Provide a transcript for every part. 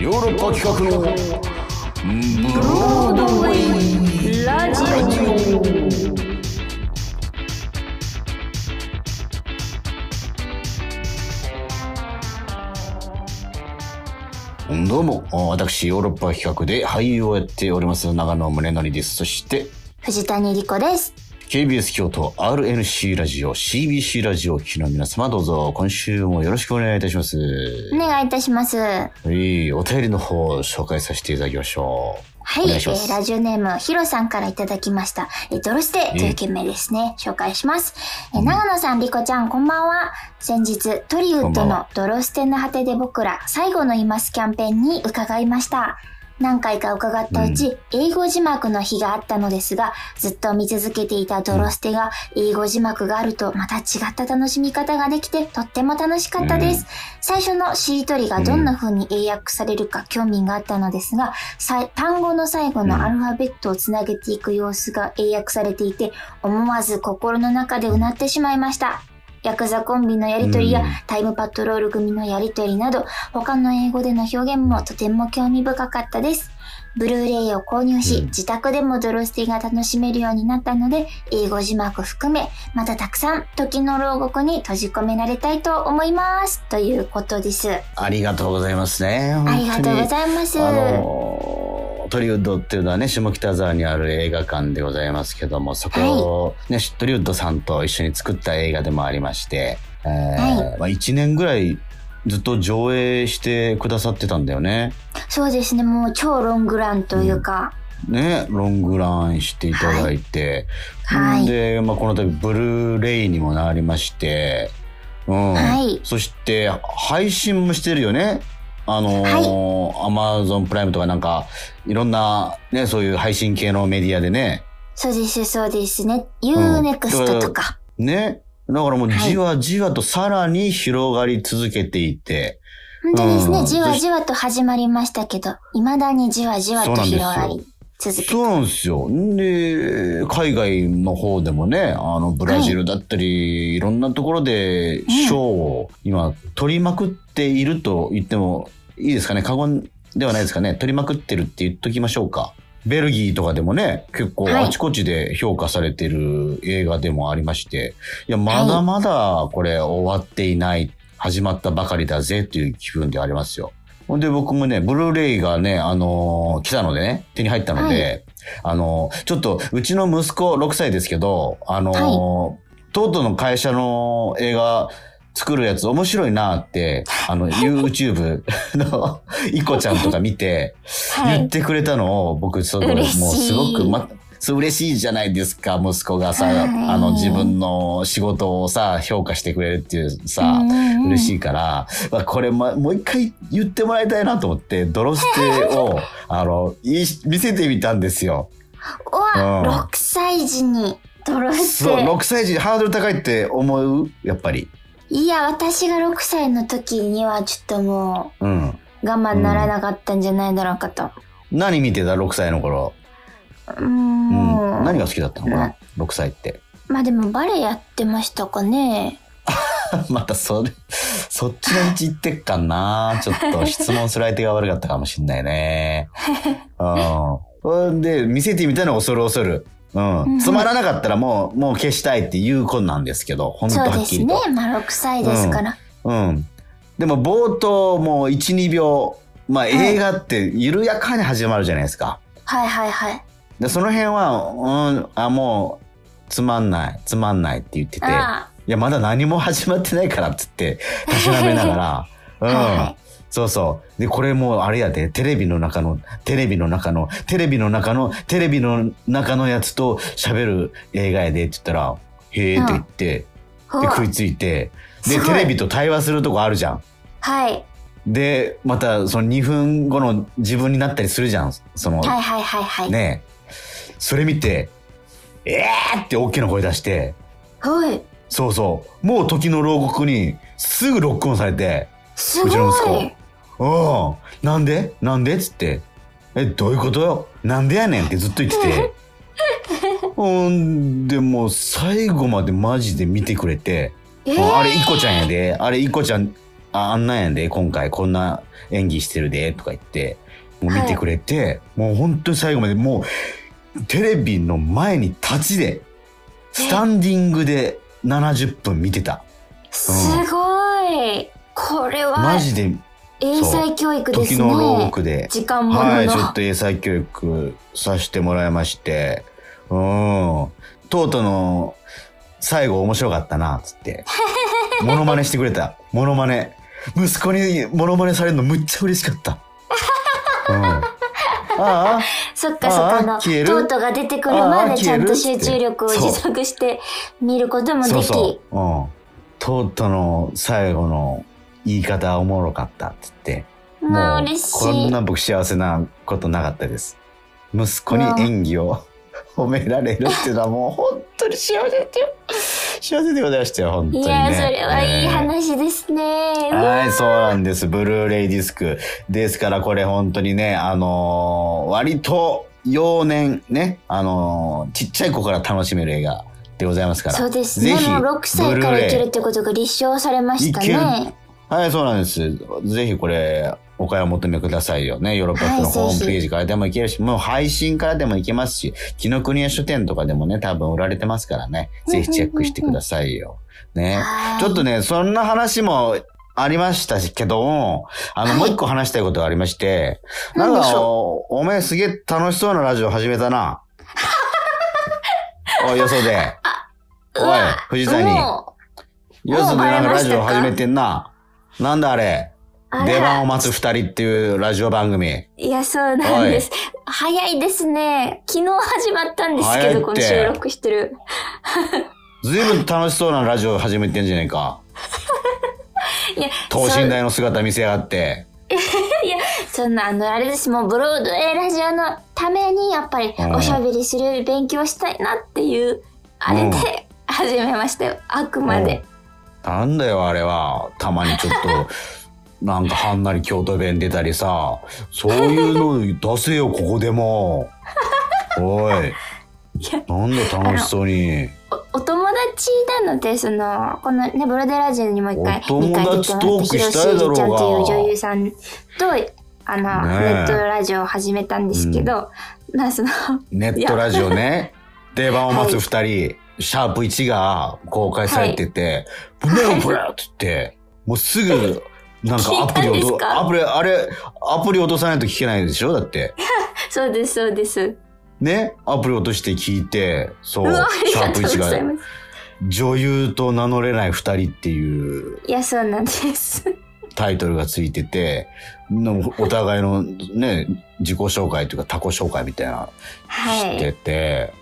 ヨーロッパ企画のブロードウェイラジオどうも、私、ヨーロッパ企画で俳優をやっております、長野宗則です。そして、藤谷莉子です。KBS 京都 RNC ラジオ CBC ラジオをお聞きの皆様どうぞ今週もよろしくお願いいたします。お願いいたします。ははい、お便りの方を紹介させていただきましょう。い、お願いえーラジオネーム、ヒロさんからいただきました。えードロステという件名ですね。紹介します。えー長野さん、莉子ちゃん、こんばんは。先日、トリウッドのドロステの果てで僕ら、最後のいますキャンペーンに伺いました。何回か伺ったうち、英語字幕の日があったのですが、ずっと見続けていたドロステが、英語字幕があるとまた違った楽しみ方ができて、とっても楽しかったです。最初のしりとりがどんな風に英訳されるか興味があったのですが、さ単語の最後のアルファベットをつなげていく様子が英訳されていて、思わず心の中でうなってしまいました。ヤクザコンビのやりとりやうんタイムパトロール組のやりとりなど、他の英語での表現もとても興味深かったです。ブルーレイを購入し、うん自宅でもドロスティが楽しめるようになったので、英語字幕含め、またたくさん時の牢獄に閉じ込められたいと思います。ということです。ありがとうございますね。ありがとうございます。あのトリウッドっていうのはね、下北沢にある映画館でございますけども、そこを、ね、トリウッドさんと一緒に作った映画でもありまして、えーはまあ、1年ぐらいずっと上映してくださってたんだよね。そうですね、もう超ロングランというか、ね、ロングランしていただいて、はい。で、まあ、この度ブルーレイにもなりまして、うん。はい。そして、配信もしてるよね。あのー、アマゾンプライムとかなんか、いろんな、ね、そういう配信系のメディアでね。そうです、そうですね。UNEXT とか。ね。だからもうはいじわじわとさらに広がり続けていて、本当ですね、うんじわじわと始まりましたけど、未だにじわじわと広がり続けて。そうなんですよ。で、海外の方でもね、あの、ブラジルだったり、い、ろんなところで賞を今取りまくっていると言ってもいいですかね？過言ではないですかね？取りまくってるって言っときましょうか。ベルギーとかでもね、結構はいあちこちで評価されてる映画でもありまして、いや、まだまだこれ終わっていない、始まったばかりだぜという気分でありますよ。ほんで僕もね、ブルーレイがね、あのー来たのでね、手に入ったので、あのーちょっと、うちの息子6歳ですけど、あのートートの会社の映画作るやつ面白いなって、あの、YouTube の イコちゃんとか見て、はい。言ってくれたのを僕、すごい、もうすごく、ま、そう嬉しいじゃないですか、息子がさ、はいあの、自分の仕事をさ、評価してくれるっていうさ、嬉しい。いから、まあ、これ、ま、もう一回言ってもらいたいなと思って、ドロステを、あの、い見せてみたんですよ。うわ、うん6歳児にドロスそう、テ。6歳児ハードル高いって思う？やっぱり。いや、私が6歳の時にはちょっともうん。う我慢ならなかったんじゃないだろうかと。何見てた ?6 歳の頃。うーうん。ん。何が好きだったのかな ?6 歳って。まあでもバレエやってましたかね。またそれ、そっちの道行ってっかな。ちょっと質問する相手が悪かったかもしんないね。うんで、見せてみたの恐る恐る。ううんん。つまらなかったらもう、もう消したいっていう子なんですけど、本当そうはっきりですねと。。まあ6歳ですから。うん。でも冒頭もう1、2秒、まあい映画って緩やかに始まるじゃないですか。はいはいはい。で、その辺は、うん、あ、もう、つまんない、つまんないって言ってて、いあや、まだ何も始まってないからっつって、たしなめながら、うん。はいはいそうそう。で、これもうあれやで、テレビの中の、テレビの中の、テレビの中の、テレビの中のやつと喋る映画やでって言ったら、へーって言って、あ。で、ほう食いついて、で、テレビと対話するとこあるじゃん。はい。で、また、その2分後の自分になったりするじゃん。その、はいはいはいはい。ねえ。それ見て、えーって大きな声出して、はい。そうそう。もう時の牢獄にすぐロックオンされて、すごい。うちの息子うん。なんで？なんで？っつって。え、どういうこと？よなんでやねん？ってずっと言ってて。ほんで、もう最後までマジで見てくれて、えもうあれ、イコちゃんやで。あれ、イコちゃん、ああんなんやで、今回。こんな演技してるで、とか言って、もう見てくれて、もう本当に最後まで、もう、テレビの前に立ちで、スタンディングで70分見てた。すごい。これは。マジで、英才教育です時の牢ね。獄で。時間も。はい、ちょっと英才教育させてもらいまして、うん。とうとうの最後面白かったな、つって。モノマネしてくれた。モノマネ。息子にモノマネされるのむっちゃ嬉しかった。うん。ああ、そっかそっか、の、消える？トートが出てくるまでちゃんと集中力を持続して見ることもでき、そうそう。うん。とうとうの最後の言い方おもろかった、つって。まあもう嬉しこんい。な僕幸せなことなかったです。息子に演技を褒められるっていうのはもう本当に幸せで。幸せでございましたよ、本当に、ね。いや、それはいいえー話ですね。はい、そうなんです。ブルーレイディスク。ですからこれ本当にね、あのー割と幼年ね、あのーちっちゃい子から楽しめる映画でございますから。そうですね。もう6歳からいけるってことが立証されましたね。はい、そうなんです。ぜひこれ、お買い求めくださいよね。ヨーロッパのホームページからでもいけるし、もう配信からでもいけますし、紀ノ国屋書店とかでもね、多分売られてますからね。ぜひチェックしてくださいよ。ね。はいちょっとね、そんな話もありましたけども、あの、はいもう一個話したいことがありまして、なん何でしか、おおめえすげえ楽しそうなラジオ始めたな。おい、よそで。おい、藤谷。もよそでなんかラジオ始めてんな。なんだあれ？出番を待つ二人っていうラジオ番組。いや、そうなんです。早いですね。昨日始まったんですけど、この収録してる。ずいぶん楽しそうなラジオ始めてんじゃねえか。いや、等身大の姿見せやがって。そんな、あの、あれです。もう、ブロードウェイラジオのために、やっぱりう、んおしゃべりするより勉強したいなっていう、あれうんで 始めましたよ。あくまで。なんだよ、あれは。たまにちょっと、なんかはんなり京都弁出たりさ。そういうの出せよ、ここでも。おい。やなんだ楽しそうに。おお友達なので、その、このね、ブロデラジオにもう一回、お友達トーク広したいだろうが瀬ちゃんという女優さんと、あの、ねえネットラジオを始めたんですけど、まあその、ネットラジオね。出番を待つ二人、シャープ1が公開されてて、ブレーブレーって言って、もうすぐ、なんかアプリをど、聞いたんですか？アプリ、あれ、アプリ落とさないと聞けないでしょ？だって。そうです、そうです。ね？アプリ落として聞いて、そううシャープがとうご1が。女優と名乗れない二人っていういや、そうなんです。タイトルがついてて、のお互いのね、自己紹介というか他己紹介みたいな、はしてい。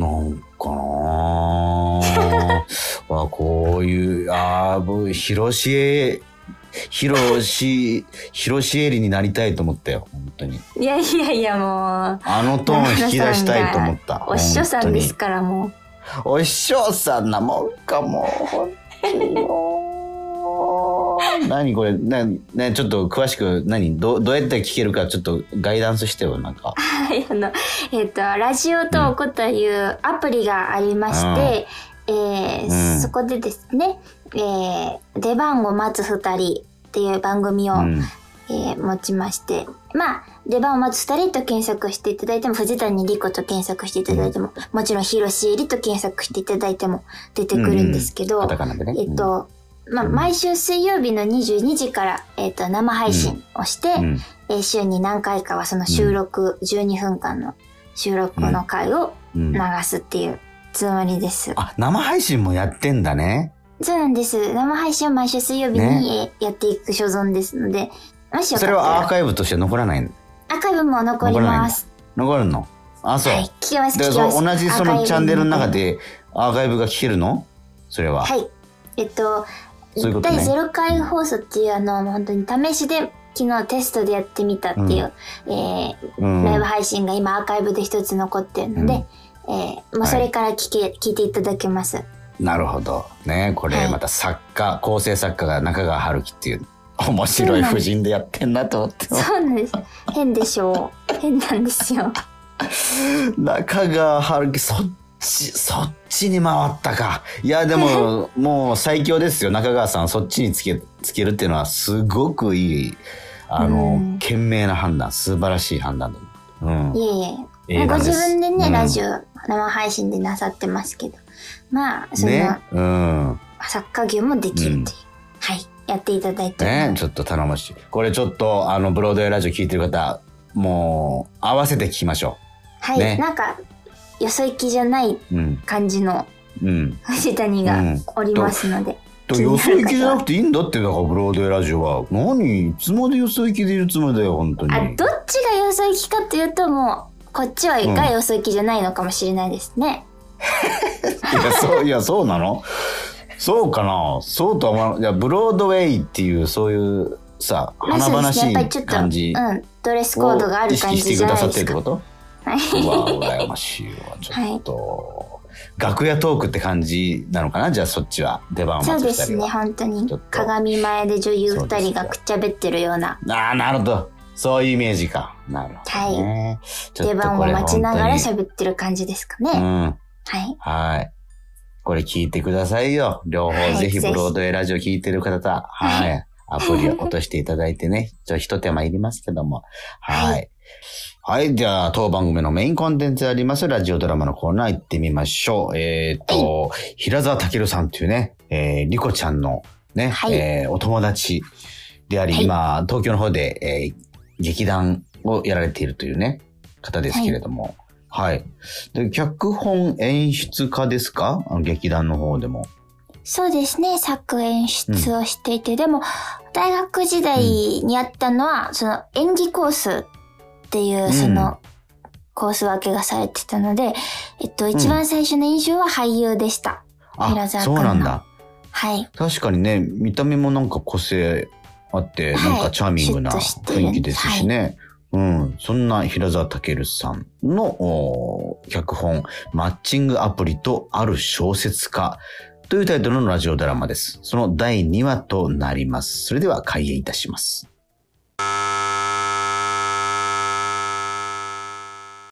て、なんかなあ、あこういう、ああ、僕、広しえ、広し、広しえりになりたいと思ったよ、本当に。いやいやいや、もう、あのトーン引き出したいと思った。お師匠さんです本から、もう。お師匠さんなもんかもう、本当にもう。何これ、な、ね、ちょっと詳しく、何ど、どうやって聞けるか、ちょっとガイダンスしてよ、なんか。はい、あの、えっ、と、ラジオトークというアプリがありまして、えーうん。そこでですね、えー出番を待つ二人っていう番組を、うん。えー持ちまして、まあ、出番を待つ二人と検索していただいても、藤谷莉子と検索していただいても、もちろん広瀬えりと検索していただいても出てくるんですけど、ね。えっと、まあ、毎週水曜日の22時から、えっと、生配信をして、うん、うんえー週に何回かはその収録、12分間の収録の回をうん流すっていうつもりです。あ、生配信もやってんだね。そうなんです。生配信を毎週水曜日に、えーやっていく所存ですので、もしよかそれったらはアーカイブとして残らないの？アーカイブも残ります。残るの？あ、そう。はい、聞けます、で聞けます。そ同じそのチャンネルの中にでアーカイブが聞けるの？それは。はい。えっと、そういうことね第0回放送っていうあの、本当に試しで昨日テストでやってみたっていう、えーうん。ライブ配信が今アーカイブで一つ残ってるので、えーもうそれから聞け、聞いていただけます。なるほど。ねこはいれまた作家、構成作家が中川春樹っていう面白い夫人でやってんなと思って。そうなんです。変でしょう。変なんですよ。中川春樹、そっち、そっちに回ったか。いや、でも、もう最強ですよ。中川さん、そっちにつけ、つけるっていうのは、すごくいい、あの、うん賢明な判断。素晴らしい判断だ。うん。いえいえ。ご自分でね、うんラジオ生配信でなさってますけど。まあ、そんねな。うん。作家業もできるという。うんはい。やっていただいてね、ちょっと頼もしい。これちょっと、あの、ブロードウェイラジオ聞いてる方、もう、合わせて聞きましょはい。ねなんか、よそ行きじゃないうん。感じのうん。藤谷がうんおりますので。とよそ行きじゃなくていいんだって、だからブロードウェイラジオは。何いつまでよそ行きでいるつもりだよ、本当に。あ、どっちがよそ行きかというと、もう、こっちはうんがよそ行きじゃないのかもしれないですね。いや、そう、いや、そうなの？そうかな？そうとは思わない。いや、ブロードウェイっていう、そういう、さ、まあ華々しい感じうん、ドレスコードがある感識してくだじじゃないですか。さってるってこと？はいうわ、羨ましいわ。ちょっと、楽屋トークって感じなのかな？じゃあそっちは。出番をそうですね。本当に鏡前で女優二人がくっちゃべってるようなああ、なるほど。そういうイメージか。なるほど、ね。ちょっ出番を待ちながら本喋ってる感じですかね。うん。はい。はい。これ聞いてくださいよ。両方、はいぜひブロードウェイラジオ聞いてる方、は。はいアプリを落としていただいてね。ちょっと一手間いりますけども。はい。ははい。じゃあ、当番組のメインコンテンツであります、ラジオドラマのコーナー行ってみましょう。えっ、と、平沢健さんというね、えー、リコちゃんのね、はいえーお友達であり、はい今、東京の方で、えー劇団をやられているというね、方ですけれども。はい。で、脚本演出家ですか？あの劇団の方でも。そうですね、作演出をしていて、でも、大学時代にやったのは、その演技コースっていうう、んその、コース分けがされてたので、えっと、一番最初の印象は俳優でした。あ平、沢そうなんだ。はい。確かにね、見た目もなんか個性あって、はいなんかチャーミングな雰囲気ですしね。うん。そんな平沢健さんのお脚本、マッチングアプリとある小説家というタイトルのラジオドラマです。その第2話となります。それでは開演いたします。